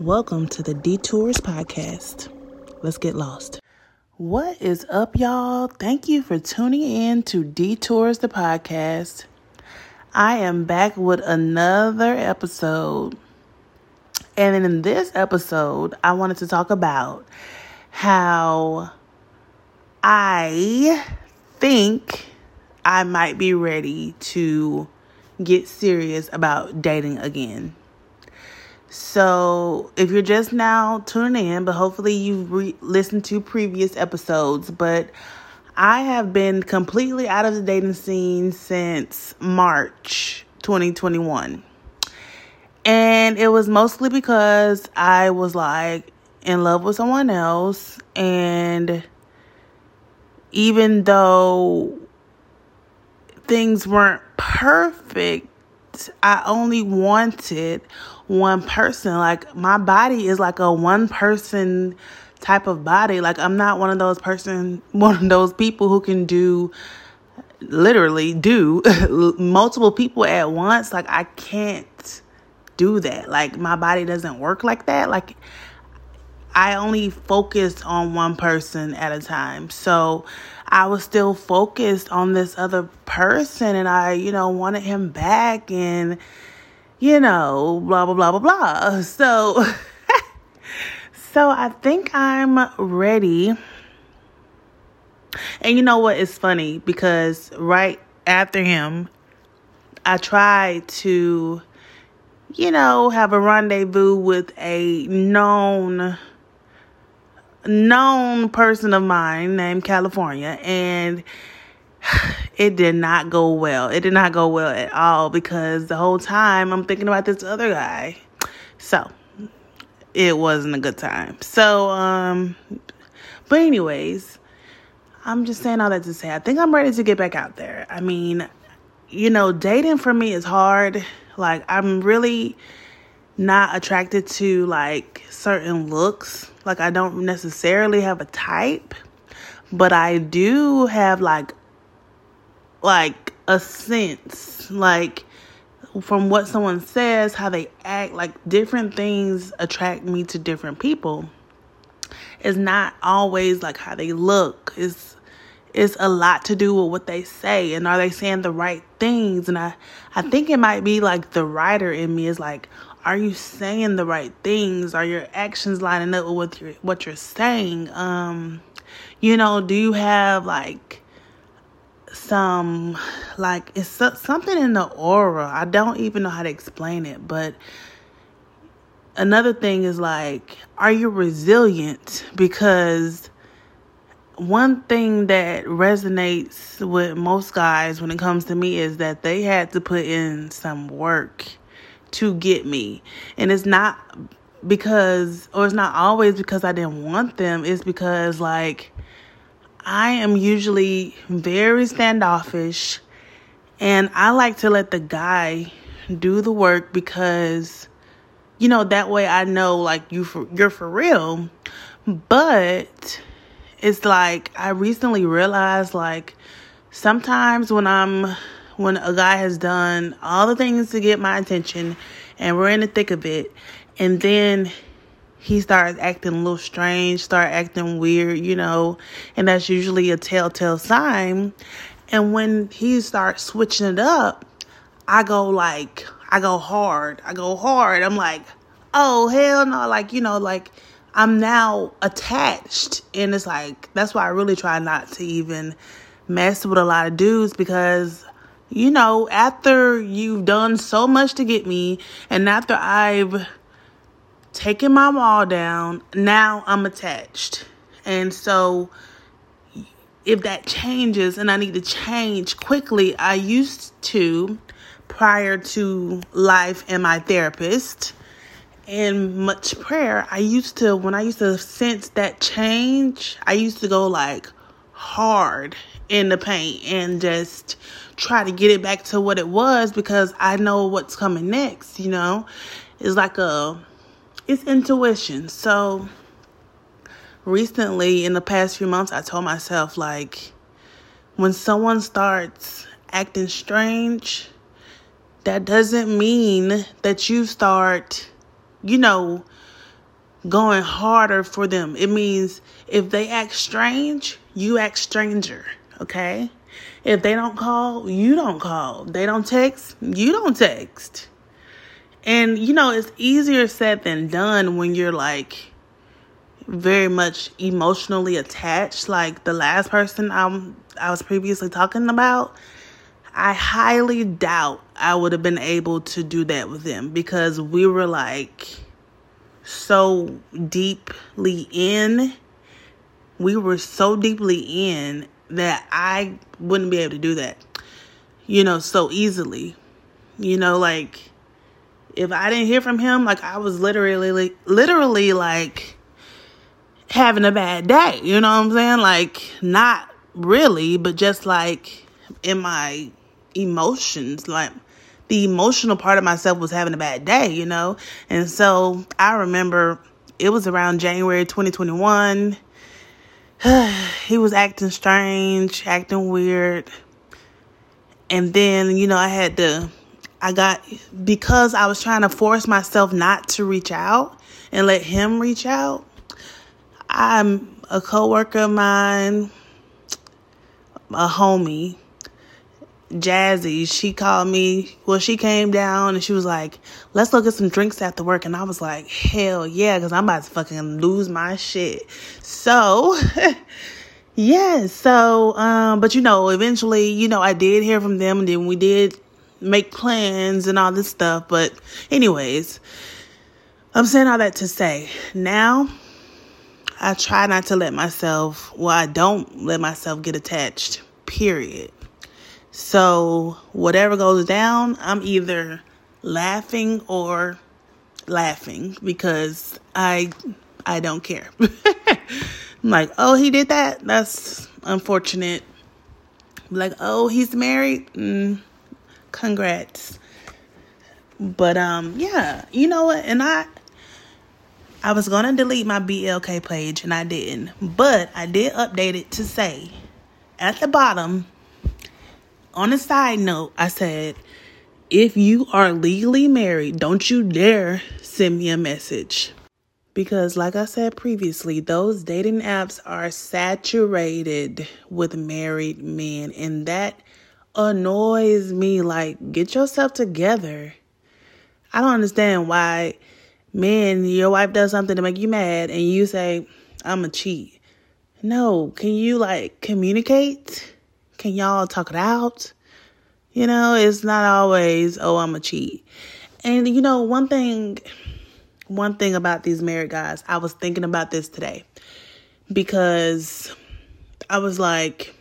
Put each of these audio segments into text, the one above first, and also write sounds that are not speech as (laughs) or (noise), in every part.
Welcome to the Detours Podcast. Let's get lost. What is up, y'all? Thank you for tuning in to Detours the Podcast. I am back with another episode. And in this episode, I wanted to talk about how I think I might be ready to get serious about dating again. So, if you're just now tuning in, but hopefully you've re- listened to previous episodes, but I have been completely out of the dating scene since March 2021. And it was mostly because I was like in love with someone else. And even though things weren't perfect, I only wanted one person. Like my body is like a one person type of body. Like I'm not one of those person, (laughs) one of those people who can do literally do (laughs) multiple people at once. Like I can't do that. Like my body doesn't work like that. Like I only focus on one person at a time. So I was still focused on this other person and I, you know, wanted him back and, you know, blah, blah, blah, blah, blah. (laughs) So, so I think I'm ready. And you know what? It's funny because right after him, I tried to, you know, have a rendezvous with a known known person of mine named California, and it did not go well. It did not go well at all because the whole time I'm thinking about this other guy. So it wasn't a good time. So, um, but anyways, I'm just saying all that to say I think I'm ready to get back out there. I mean, you know, dating for me is hard. Like, I'm really not attracted to like certain looks. Like I don't necessarily have a type, but I do have like like a sense like from what someone says, how they act, like different things attract me to different people. It's not always like how they look. It's it's a lot to do with what they say and are they saying the right things and I I think it might be like the writer in me is like are you saying the right things? Are your actions lining up with what you're, what you're saying? Um, you know, do you have like some like it's something in the aura? I don't even know how to explain it, but another thing is like, are you resilient? Because one thing that resonates with most guys when it comes to me is that they had to put in some work to get me. And it's not because, or it's not always because I didn't want them, it's because, like, I am usually very standoffish. And I like to let the guy do the work because you know that way I know like you for you're for real. But it's like I recently realized like sometimes when I'm when a guy has done all the things to get my attention and we're in the thick of it and then he starts acting a little strange, start acting weird, you know, and that's usually a telltale sign. And when he starts switching it up, I go like, I go hard. I go hard. I'm like, oh, hell no. Like, you know, like I'm now attached. And it's like, that's why I really try not to even mess with a lot of dudes because you know, after you've done so much to get me, and after I've taken my wall down, now I'm attached. And so, if that changes and I need to change quickly, I used to, prior to life and my therapist and much prayer, I used to, when I used to sense that change, I used to go like hard in the paint and just try to get it back to what it was because I know what's coming next, you know? It's like a it's intuition. So recently in the past few months I told myself like when someone starts acting strange, that doesn't mean that you start, you know, going harder for them. It means if they act strange, you act stranger, okay? If they don't call, you don't call. They don't text, you don't text. And you know, it's easier said than done when you're like very much emotionally attached like the last person I'm I was previously talking about. I highly doubt I would have been able to do that with them because we were like so deeply in. We were so deeply in that I wouldn't be able to do that, you know, so easily. You know, like if I didn't hear from him, like I was literally, literally like having a bad day. You know what I'm saying? Like not really, but just like in my emotions, like the emotional part of myself was having a bad day, you know? And so I remember it was around January 2021. (sighs) he was acting strange, acting weird. And then, you know, I had to, I got, because I was trying to force myself not to reach out and let him reach out. I'm a coworker of mine, a homie, Jazzy, she called me. Well, she came down and she was like, let's go get some drinks after work. And I was like, hell yeah, because I'm about to fucking lose my shit. So, (laughs) yeah, so, um, but you know, eventually, you know, I did hear from them and then we did make plans and all this stuff. But, anyways, I'm saying all that to say now, I try not to let myself, well, I don't let myself get attached, period. So whatever goes down, I'm either laughing or laughing because I I don't care. I'm (laughs) like, oh, he did that. That's unfortunate. like, oh, he's married. Mm, congrats. But um, yeah, you know what? And I I was gonna delete my BLK page and I didn't, but I did update it to say at the bottom on a side note, I said, if you are legally married, don't you dare send me a message. Because, like I said previously, those dating apps are saturated with married men, and that annoys me. Like, get yourself together. I don't understand why, men, your wife does something to make you mad, and you say, I'm a cheat. No, can you like communicate? Can y'all talk it out? You know, it's not always, oh, I'm a cheat. And you know, one thing one thing about these married guys, I was thinking about this today because I was like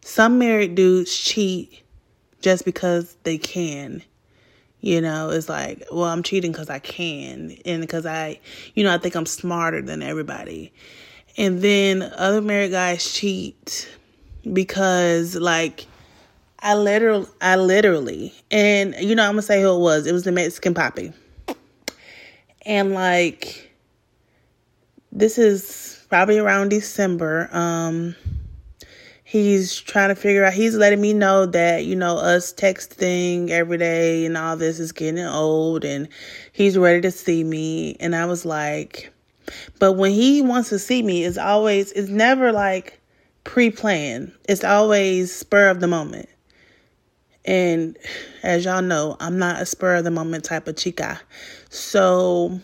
some married dudes cheat just because they can. You know, it's like, well, I'm cheating because I can and because I, you know, I think I'm smarter than everybody. And then other married guys cheat because like I literally I literally and you know I'm gonna say who it was. It was the Mexican Poppy. And like this is probably around December. Um he's trying to figure out he's letting me know that you know us texting every day and all this is getting old and he's ready to see me and i was like but when he wants to see me it's always it's never like pre-planned. It's always spur of the moment. And as y'all know, I'm not a spur of the moment type of chica. So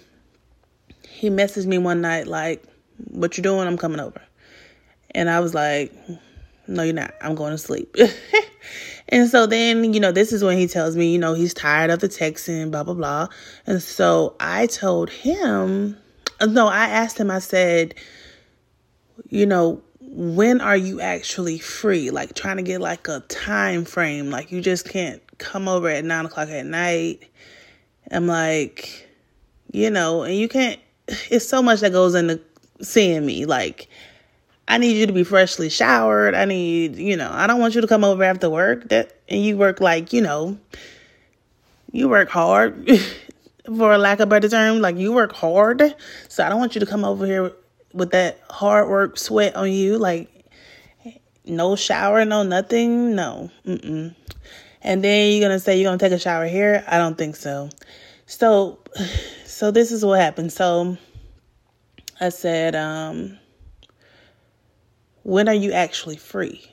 he messaged me one night like, "What you doing? I'm coming over." And I was like, "No, you're not. I'm going to sleep." (laughs) and so then, you know, this is when he tells me, you know, he's tired of the texting, blah blah blah. And so I told him, no, I asked him. I said, you know, when are you actually free? Like trying to get like a time frame. Like you just can't come over at nine o'clock at night. I'm like, you know, and you can't. It's so much that goes into seeing me. Like, I need you to be freshly showered. I need, you know, I don't want you to come over after work. That and you work like, you know, you work hard. (laughs) for a lack of better term, like you work hard. So I don't want you to come over here with that hard work sweat on you, like no shower, no nothing, no. Mm-mm. And then you're gonna say you're gonna take a shower here? I don't think so. So, (sighs) so this is what happened. So I said, um, when are you actually free?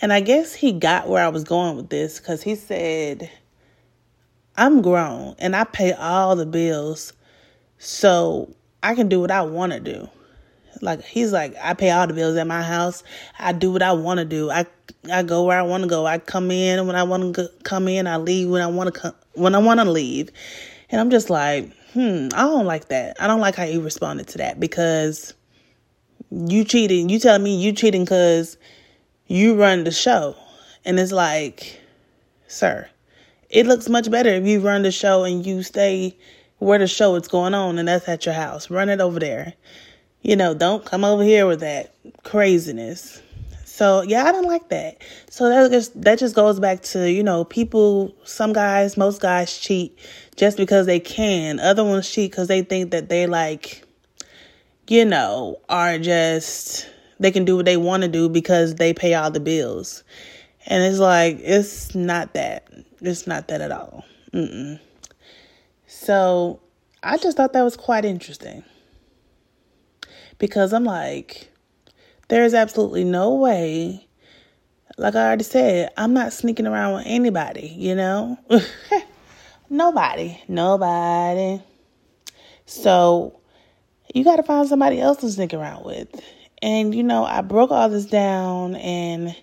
And I guess he got where I was going with this because he said, I'm grown and I pay all the bills, so I can do what I want to do. Like he's like, I pay all the bills at my house. I do what I want to do. I I go where I want to go. I come in when I want to come in. I leave when I want to when I want to leave. And I'm just like, hmm, I don't like that. I don't like how you responded to that because you cheating. You tell me you cheating because you run the show. And it's like, sir, it looks much better if you run the show and you stay where the show is going on and that's at your house. Run it over there. You know, don't come over here with that craziness. So yeah, I don't like that. So that just that just goes back to, you know, people some guys, most guys cheat just because they can. Other ones cheat because they think that they like you know, are just they can do what they want to do because they pay all the bills. And it's like it's not that. It's not that at all. Mm-mm. So I just thought that was quite interesting because I'm like, there's absolutely no way. Like I already said, I'm not sneaking around with anybody. You know, (laughs) nobody, nobody. So you got to find somebody else to sneak around with. And you know, I broke all this down and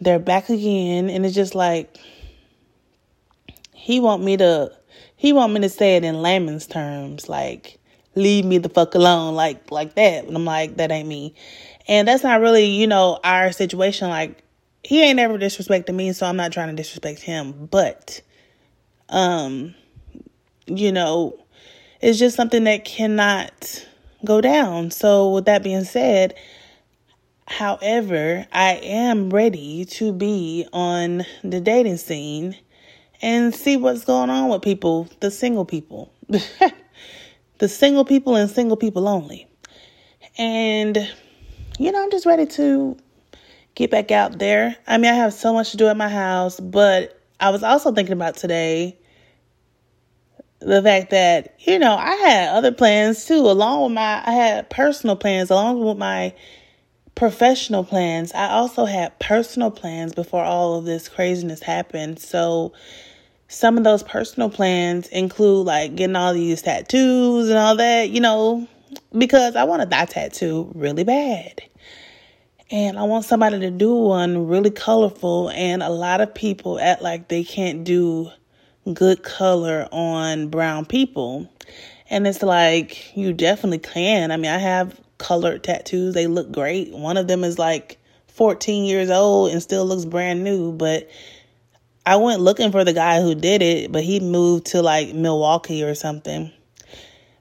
they're back again and it's just like he want me to he want me to say it in layman's terms like leave me the fuck alone like like that and i'm like that ain't me and that's not really you know our situation like he ain't ever disrespected me so i'm not trying to disrespect him but um you know it's just something that cannot go down. So, with that being said, however, I am ready to be on the dating scene and see what's going on with people, the single people. (laughs) the single people and single people only. And, you know, I'm just ready to get back out there. I mean, I have so much to do at my house, but I was also thinking about today the fact that you know I had other plans too, along with my I had personal plans, along with my professional plans. I also had personal plans before all of this craziness happened. So some of those personal plans include like getting all these tattoos and all that, you know, because I want a thigh tattoo really bad. And I want somebody to do one really colorful and a lot of people act like they can't do good color on brown people. And it's like, you definitely can. I mean, I have colored tattoos, they look great. One of them is like 14 years old and still looks brand new, but I went looking for the guy who did it, but he moved to like Milwaukee or something.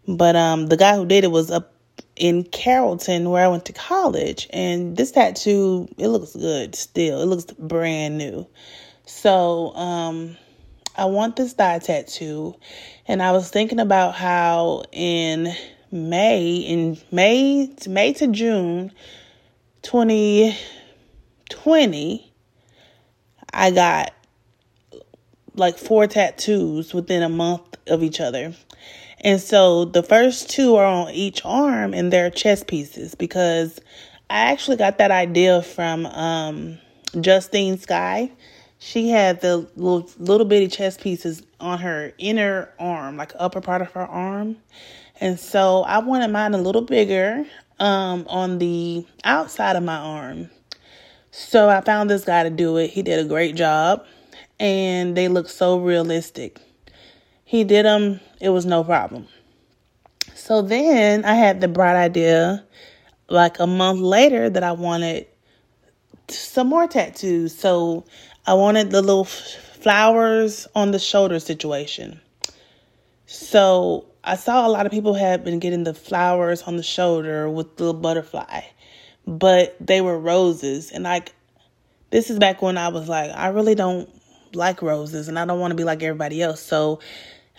But um the guy who did it was up in Carrollton where I went to college and this tattoo it looks good still. It looks brand new. So um I want this thigh tattoo. And I was thinking about how in May, in May, May to June 2020, I got like four tattoos within a month of each other. And so the first two are on each arm and they're chest pieces because I actually got that idea from um, Justine Skye. she had the little, little bitty chest pieces on her inner arm, like upper part of her arm. And so I wanted mine a little bigger um, on the outside of my arm. So I found this guy to do it. He did a great job and they look so realistic. He did them, it was no problem. So then I had the bright idea like a month later that I wanted some more tattoos. So I wanted the little flowers on the shoulder situation. So I saw a lot of people had been getting the flowers on the shoulder with the butterfly, but they were roses. And like, this is back when I was like, I really don't like roses and I don't want to be like everybody else. So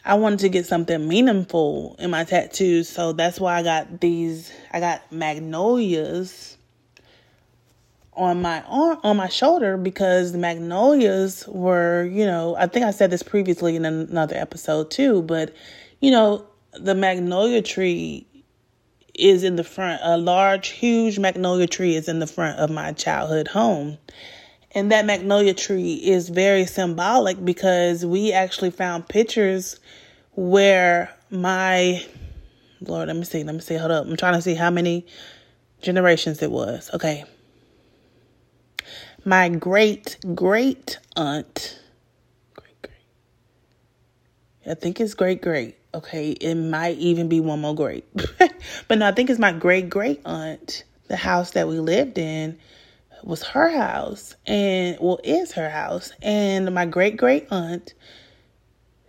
I wanted to get something meaningful in my tattoos. So that's why I got these, I got magnolias on my arm, on my shoulder because the magnolias were, you know, I think I said this previously in another episode too, but you know, the magnolia tree is in the front. A large, huge magnolia tree is in the front of my childhood home. And that magnolia tree is very symbolic because we actually found pictures where my Lord, let me see, let me see, hold up. I'm trying to see how many generations it was. Okay. My great great aunt, great great, I think it's great great. Okay, it might even be one more great, (laughs) but no, I think it's my great great aunt. The house that we lived in was her house, and well, is her house, and my great great aunt.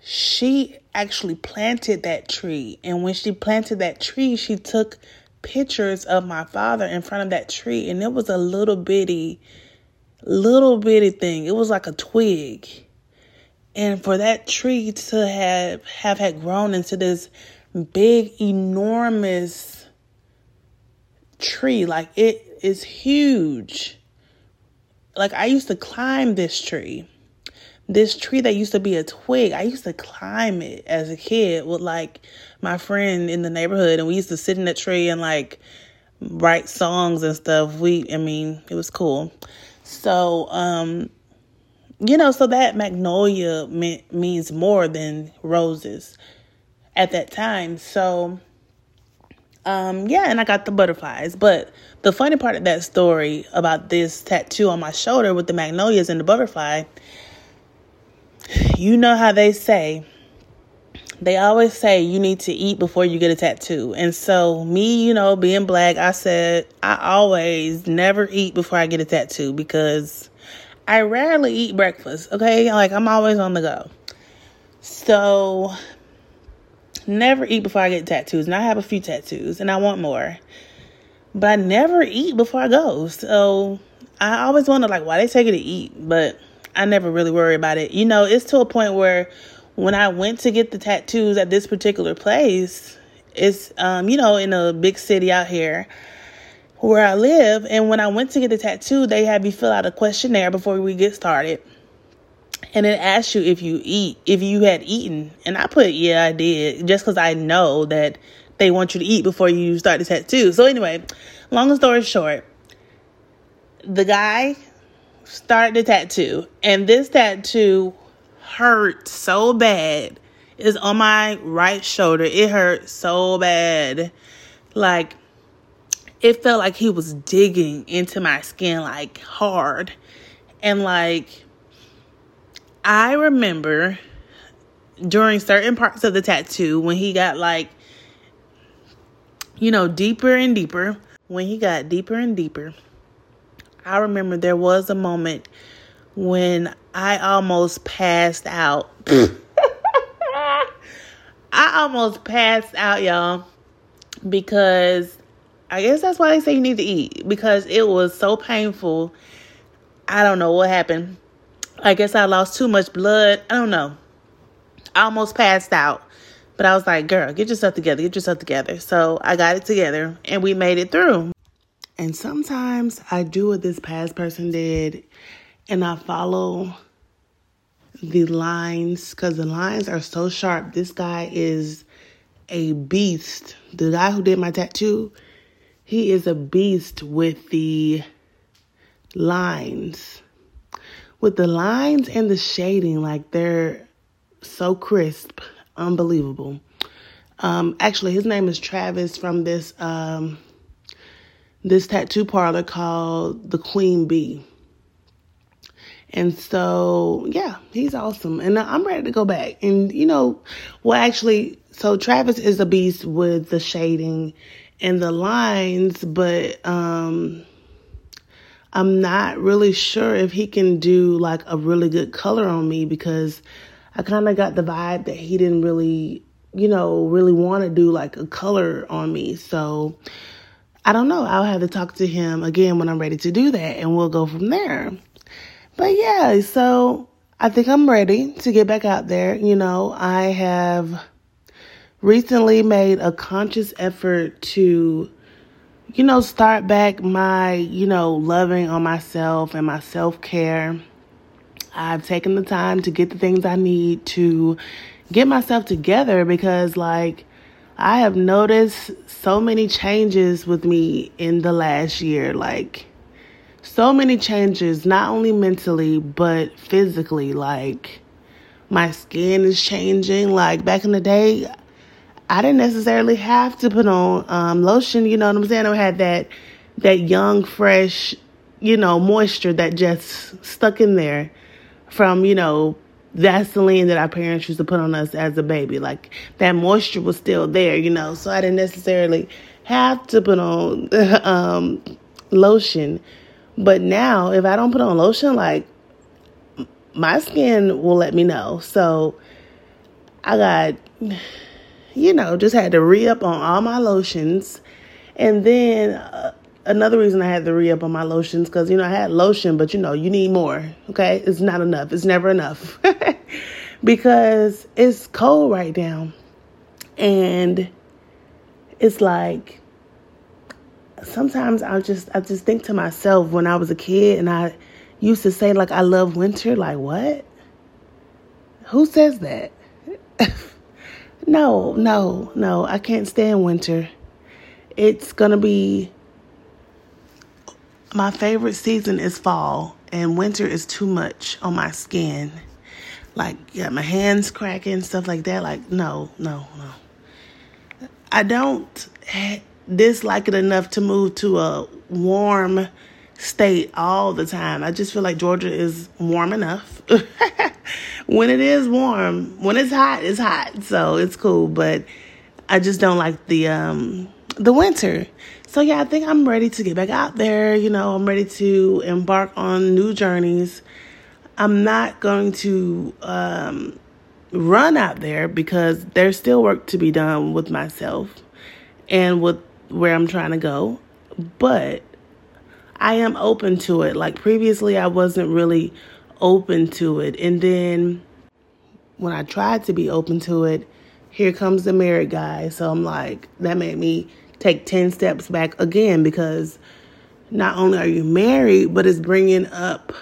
She actually planted that tree, and when she planted that tree, she took pictures of my father in front of that tree, and it was a little bitty, little bitty thing. It was like a twig. And for that tree to have have had grown into this big, enormous tree, like it is huge. Like I used to climb this tree. This tree that used to be a twig, I used to climb it as a kid with like my friend in the neighborhood, and we used to sit in that tree and like write songs and stuff. We, I mean, it was cool. So, um, you know, so that magnolia meant, means more than roses at that time. So, um, yeah, and I got the butterflies. But the funny part of that story about this tattoo on my shoulder with the magnolias and the butterfly, you know how they say they always say you need to eat before you get a tattoo. And so, me, you know, being black, I said I always never eat before I get a tattoo because I rarely eat breakfast, okay? Like, I'm always on the go. So, never eat before I get tattoos. And I have a few tattoos and I want more. But I never eat before I go. So, I always wonder, like, why they take it to eat. But I never really worry about it. You know, it's to a point where when I went to get the tattoos at this particular place, it's um, you know, in a big city out here where I live. And when I went to get the tattoo, they had me fill out a questionnaire before we get started. And it asked you if you eat, if you had eaten. And I put, yeah, I did, just because I know that they want you to eat before you start the tattoo. So, anyway, long story short, the guy started the tattoo, and this tattoo hurt so bad. It's on my right shoulder. It hurt so bad. Like, it felt like he was digging into my skin, like hard. And, like, I remember during certain parts of the tattoo when he got, like, you know, deeper and deeper. When he got deeper and deeper, I remember there was a moment when I almost passed out. (laughs) I almost passed out, y'all, because I guess that's why they say you need to eat because it was so painful. I don't know what happened. I guess I lost too much blood. I don't know. I almost passed out. But I was like, girl, get yourself together, get yourself together. So I got it together and we made it through. And sometimes I do what this past person did and I follow the lines because the lines are so sharp. This guy is a beast. The guy who did my tattoo, he is a beast with the lines. With the lines and the shading, like they're so crisp, unbelievable. Um, actually, his name is Travis from this um, this tattoo parlor called the Queen Bee. And so, yeah, he's awesome. And I'm ready to go back. And, you know, well, actually, so Travis is a beast with the shading and the lines, but um, I'm not really sure if he can do like a really good color on me because I kind of got the vibe that he didn't really, you know, really want to do like a color on me. So I don't know. I'll have to talk to him again when I'm ready to do that and we'll go from there. But yeah, so I think I'm ready to get back out there. You know, I have recently made a conscious effort to, you know, start back my, you know, loving on myself and my self care. I've taken the time to get the things I need to get myself together because, like, I have noticed so many changes with me in the last year. Like, so many changes, not only mentally, but physically. Like, my skin is changing. Like, back in the day, I didn't necessarily have to put on um, lotion. You know what I'm saying? I had that that young, fresh, you know, moisture that just stuck in there from you know Vaseline that our parents used to put on us as a baby. Like that moisture was still there, you know. So I didn't necessarily have to put on (laughs) um, lotion. But now, if I don't put on lotion, like my skin will let me know. So I got, you know, just had to re up on all my lotions. And then uh, another reason I had to re up on my lotions because you know I had lotion, but you know you need more. Okay, it's not enough. It's never enough (laughs) because it's cold right now, and it's like sometimes I just I just think to myself when I was a kid and I used to say like I love winter. Like what? Who says that? (laughs) no, no, no. I can't stand winter. It's gonna be my favorite season is fall, and winter is too much on my skin. Like, yeah, my hands cracking, stuff like that. Like, no, no, no. I don't dislike it enough to move to a warm state all the time. I just feel like Georgia is warm enough. (laughs) when it is warm, when it's hot, it's hot. So it's cool, but I just don't like the um the winter. So yeah, I think I'm ready to get back out there. You know, I'm ready to embark on new journeys. I'm not going to um, run out there because there's still work to be done with myself and with where I'm trying to go. But I am open to it. Like previously, I wasn't really open to it. And then when I tried to be open to it, here comes the married guy. So I'm like, that made me take 10 steps back again because not only are you married, but it's bringing up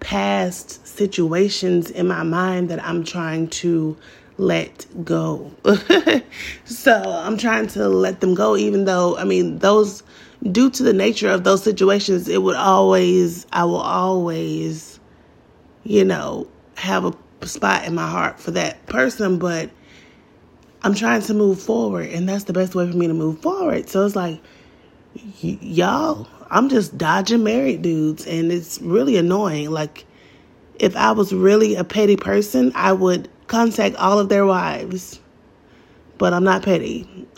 past situations in my mind that I'm trying to let go. (laughs) so I'm trying to let them go, even though, I mean, those, due to the nature of those situations, it would always, I will always, you know, have a spot in my heart for that person, but I'm trying to move forward, and that's the best way for me to move forward. So it's like, y- y'all, I'm just dodging married dudes, and it's really annoying. Like, if I was really a petty person, I would contact all of their wives, but I'm not petty.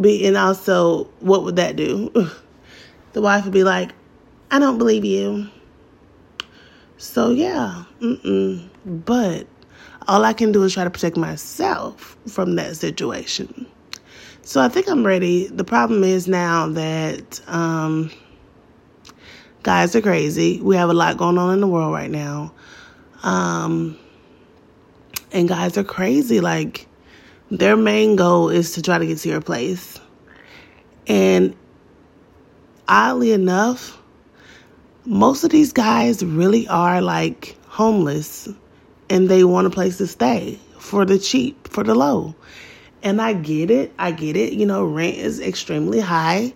Be, and also, what would that do? (laughs) the wife would be like, I don't believe you. So, yeah, mm-mm. but all I can do is try to protect myself from that situation. So I think I'm ready. The problem is now that um, guys are crazy. We have a lot going on in the world right now. Um, and guys are crazy. Like, their main goal is to try to get to your place. And oddly enough, most of these guys really are like homeless and they want a place to stay for the cheap, for the low. And I get it. I get it. You know, rent is extremely high.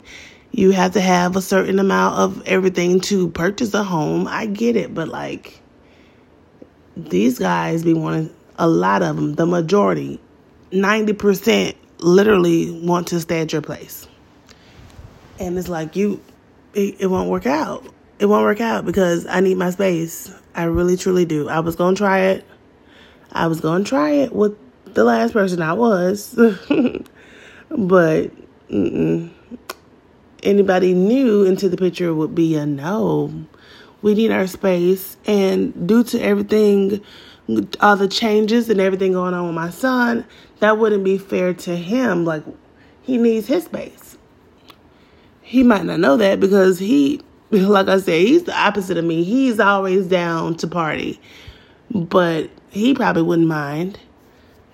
You have to have a certain amount of everything to purchase a home. I get it. But like, these guys be wanting, a lot of them, the majority, 90% literally want to stay at your place. And it's like, you, it, it won't work out. It won't work out because I need my space. I really truly do. I was going to try it. I was going to try it with the last person I was. (laughs) but mm-mm. anybody new into the picture would be a no. We need our space. And due to everything, all the changes and everything going on with my son, that wouldn't be fair to him. Like, he needs his space. He might not know that because he (laughs) like I said, he's the opposite of me. He's always down to party. But he probably wouldn't mind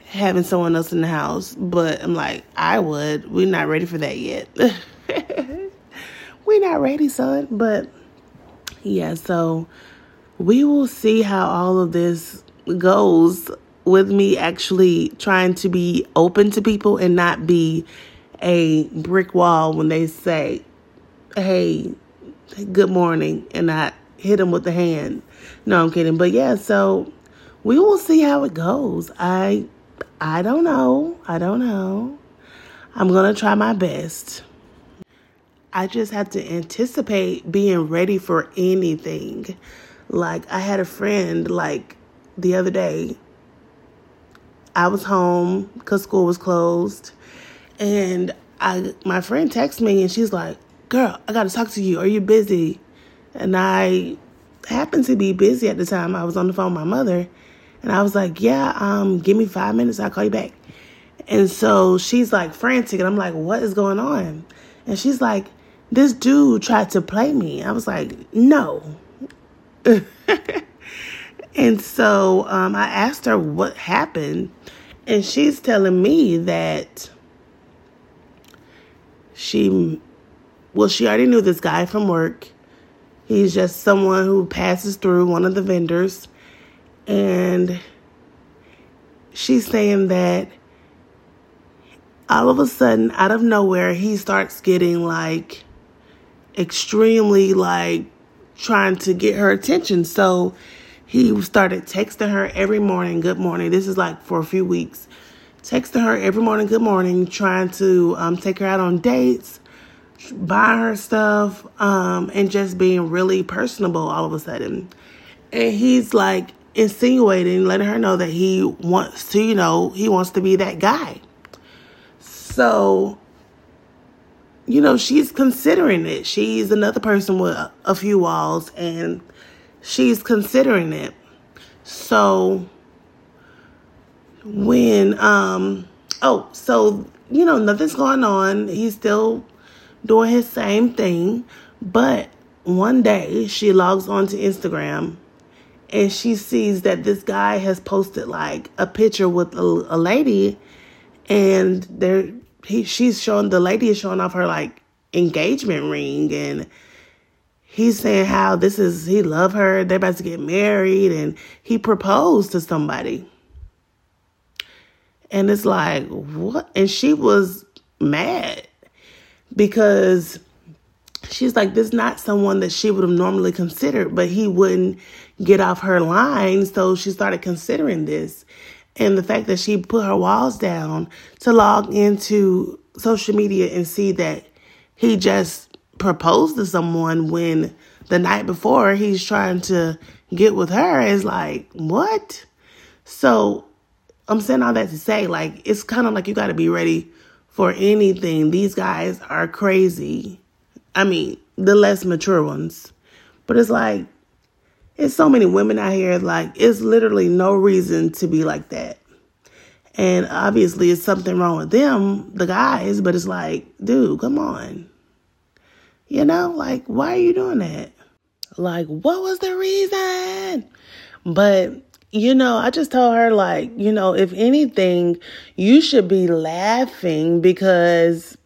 having someone else in the house. But I'm like, I would. We're not ready for that yet. (laughs) We're not ready, son. But yeah, so we will see how all of this goes with me actually trying to be open to people and not be a brick wall when they say, hey, good morning, and I hit them with the hand. No, I'm kidding. But yeah, so we will see how it goes. I I don't know. I don't know. I'm going to try my best. I just have to anticipate being ready for anything. Like I had a friend like the other day. I was home cuz school was closed and I my friend texts me and she's like, "Girl, I got to talk to you. Are you busy?" And I happened to be busy at the time. I was on the phone with my mother, and I was like, "Yeah, um, give me five minutes. I'll call you back." And so she's like frantic, and I'm like, "What is going on?" And she's like, "This dude tried to play me." I was like, "No." (laughs) and so um, I asked her what happened, and she's telling me that she, well, she already knew this guy from work He's just someone who passes through one of the vendors. And she's saying that all of a sudden, out of nowhere, he starts getting like extremely like trying to get her attention. So he started texting her every morning, good morning. This is like for a few weeks. Texting her every morning, good morning, trying to um, take her out on dates, buy her stuff um, and just being really personable all of a sudden. And he's like insinuating, letting her know that he wants to, you know, he wants to be that guy. So, you know, she's considering it. She's another person with a few walls and she's considering it. So, when, um, oh, so, you know, nothing's going on. He's still doing his same thing. But one day she logs onto Instagram and she sees that this guy has posted like a picture with a, a lady and there he she's showing the lady is showing off her like engagement ring and he's saying how this is he love her they're about to get married and he proposed to somebody and it's like what and she was mad because she's like, this is not someone that she would have normally considered, but he wouldn't get off her line. So she started considering this. And the fact that she put her walls down to log into social media and see that he just proposed to someone when the night before he's trying to get with her is like, what? So I'm saying all that to say, like, it's kind of like you got to be ready for anything. These guys are crazy. I mean, the less mature ones. But it's like, it's so many women out here, like, it's literally no reason to be like that. And obviously, it's something wrong with them, the guys, but it's like, dude, come on. You know, like, why are you doing that? Like, what was the reason? But you know, I just told her, like, you know, if anything, you should be laughing because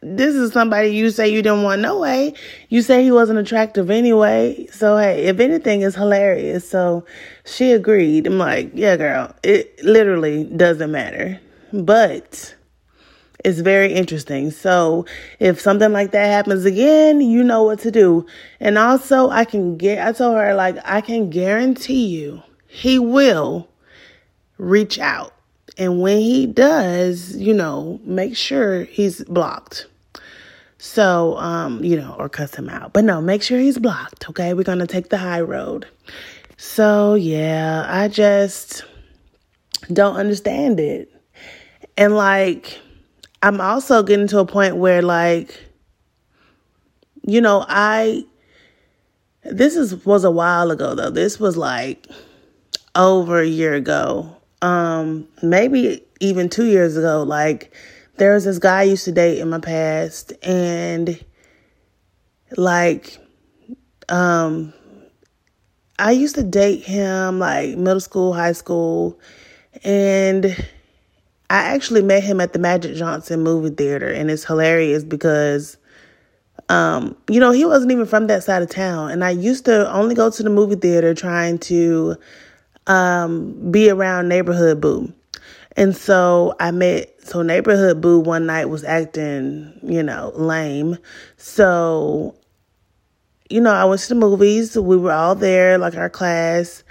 this is somebody you say you didn't want no way. You say he wasn't attractive anyway. So, hey, if anything, it's hilarious. So she agreed. I'm like, yeah, girl, it literally doesn't matter. But it's very interesting. So if something like that happens again, you know what to do. And also, I can get, I told her, like, I can guarantee you he will reach out. And when he does, you know, make sure he's blocked. So, um, you know, or cuss him out. But no, make sure he's blocked, okay? We're going to take the high road. So, yeah, I just don't understand it. And like, I'm also getting to a point where, like, you know, I, this is was a while ago though. This was like over a year ago, um, maybe even two years ago. Like, there was this guy I used to date in my past, and like, um, I used to date him like middle school, high school, and I actually met him at the Magic Johnson movie theater, and it's hilarious because. Um, you know, he wasn't even from that side of town. And I used to only go to the movie theater trying to um, be around neighborhood boo. And so I met, so neighborhood boo one night was acting, you know, lame. So, you know, I went to the movies. We were all there, like our class.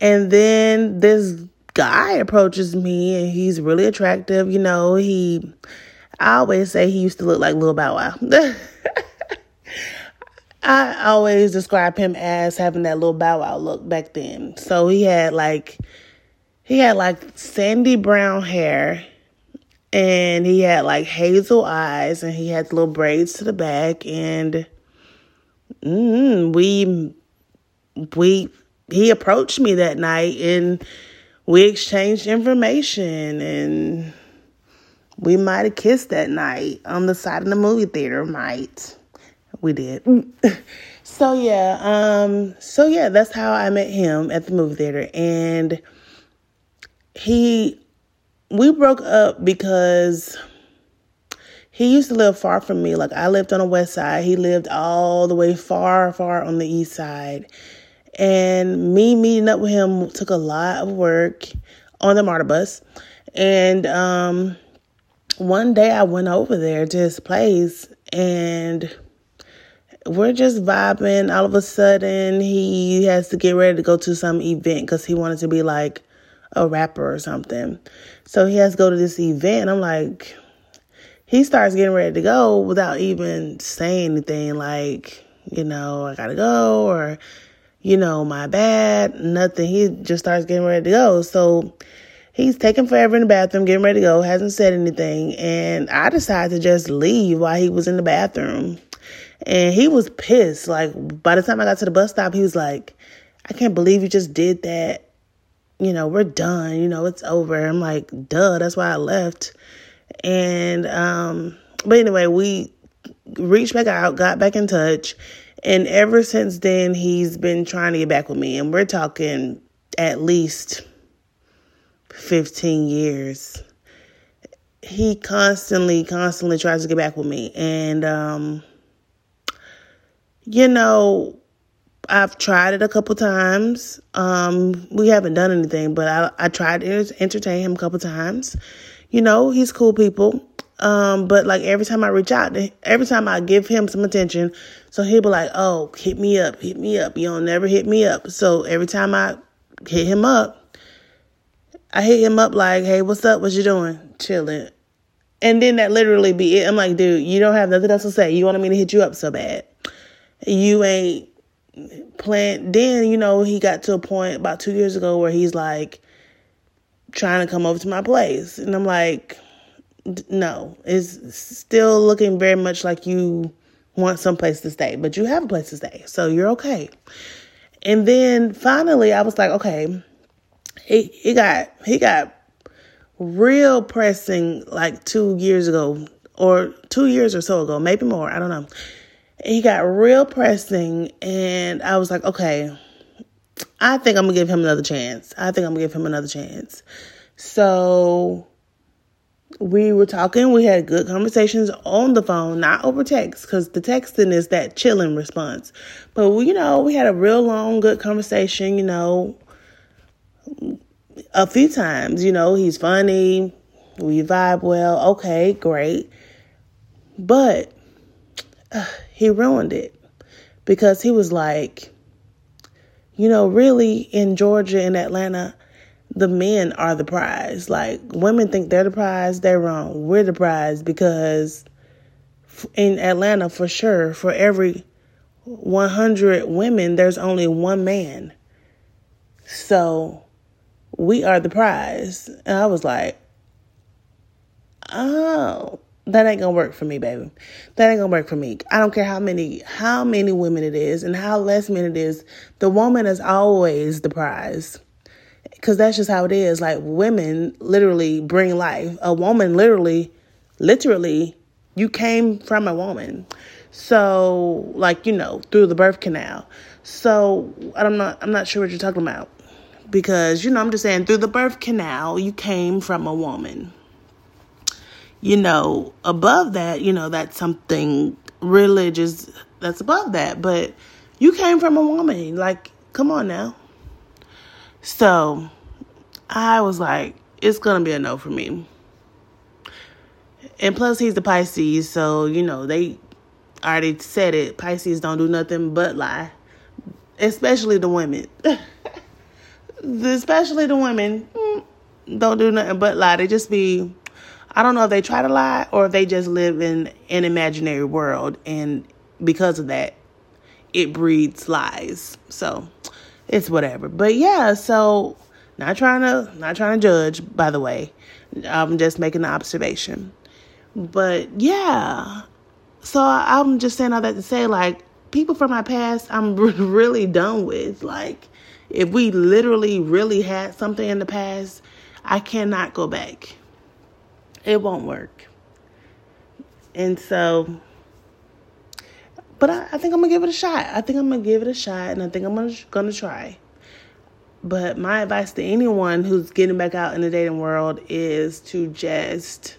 And then this guy approaches me and he's really attractive. You know, he, I always say he used to look like Lil Bow Wow. (laughs) I always describe him as having that little Bow Wow look back then. So he had like, he had like sandy brown hair and he had like hazel eyes and he had little braids to the back and mm, we we he approached me that night and we exchanged information and we might have kissed that night on the side of the movie theater might we did. (laughs) So yeah um so yeah that's how i met him at the movie theater. And he we broke up because he used to live far from me. Like i lived on the west side. He lived all the way far far on the east side. And me meeting up with him took a lot of work on the MARTA bus. And um, one day I went over there to his place and we're just vibing. All of a sudden, he has to get ready to go to some event because he wanted to be like a rapper or something. So he has to go to this event. I'm like, he starts getting ready to go without even saying anything like, you know, I gotta go or you know, my bad, nothing. He just starts getting ready to go. So he's taking forever in the bathroom, getting ready to go, hasn't said anything. And I decided to just leave while he was in the bathroom. And he was pissed. Like, by the time I got to the bus stop, he was like, I can't believe you just did that. You know, we're done. You know, it's over. I'm like, duh, that's why I left. And, um, but anyway, we reached back out, got back in touch, and ever since then, he's been trying to get back with me. And we're talking at least 15 years. He constantly, constantly tries to get back with me. And, um, you know, I've tried it a couple times. Um, we haven't done anything, but I, I tried to entertain him a couple times. You know, he's cool people. Um, but like every time I reach out, every time I give him some attention, so he'll be like, "Oh, hit me up, hit me up." You don't never hit me up. So every time I hit him up, I hit him up like, "Hey, what's up? What you doing? Chilling." And then that literally be it. I'm like, dude, you don't have nothing else to say. You wanted me to hit you up so bad. You ain't playing. Then you know he got to a point about two years ago where he's like trying to come over to my place, and I'm like no, it's still looking very much like you want some place to stay, but you have a place to stay, so you're okay. And then finally, I was like, okay, he he got he got real pressing like two years ago or two years or so ago, maybe more. I don't know. He got real pressing, and I was like, okay, I think I'm gonna give him another chance. I think I'm gonna give him another chance. So we were talking. We had good conversations on the phone, not over text, because the texting is that chilling response. But we, you know, we had a real long, good conversation. You know, a few times. You know, he's funny. We vibe well. Okay, great. But uh, he ruined it because he was like, you know, really in Georgia and Atlanta, the men are the prize. Like women think they're the prize, they're wrong. We're the prize because in Atlanta, for sure, for every 100 women, there's only one man. So we are the prize. And I was like, oh, that ain't gonna work for me, baby. That ain't gonna work for me. I don't care how many how many women it is and how less men it is. The woman is always the prize because that's just how it is. Like women literally bring life. A woman literally, literally, you came from a woman. So, like you know, through the birth canal. So I'm not I'm not sure what you're talking about because you know I'm just saying through the birth canal you came from a woman. You know, above that, you know, that's something religious that's above that, but you came from a woman. Like, come on now So I was like, it's gonna be a no for me. And plus, he's the Pisces, so you know they already said it. Pisces don't do nothing but lie, especially the women. (laughs) especially the women mm, don't do nothing but lie. They just be, I don't know if they try to lie or if they just live in an imaginary world, and because of that, it breeds lies. So it's whatever. But yeah, so not trying to not trying to judge, by the way. I'm just making an observation. But yeah. So I'm just saying all that to say like people from my past I'm (laughs) really done with. Like if we literally really had something in the past, I cannot go back. It won't work. And so but I, I think I'm gonna give it a shot. I think I'm gonna give it a shot and I think I'm gonna, gonna try. But my advice to anyone who's getting back out in the dating world is to just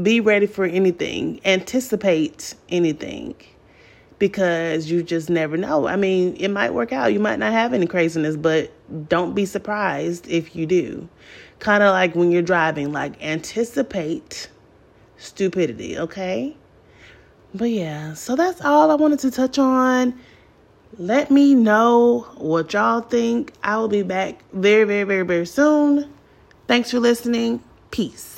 be ready for anything, anticipate anything because you just never know. I mean, it might work out. You might not have any craziness, but don't be surprised if you do. Kind of like when you're driving, like anticipate stupidity, okay? But yeah, so that's all I wanted to touch on. Let me know what y'all think. I will be back very, very, very, very soon. Thanks for listening. Peace.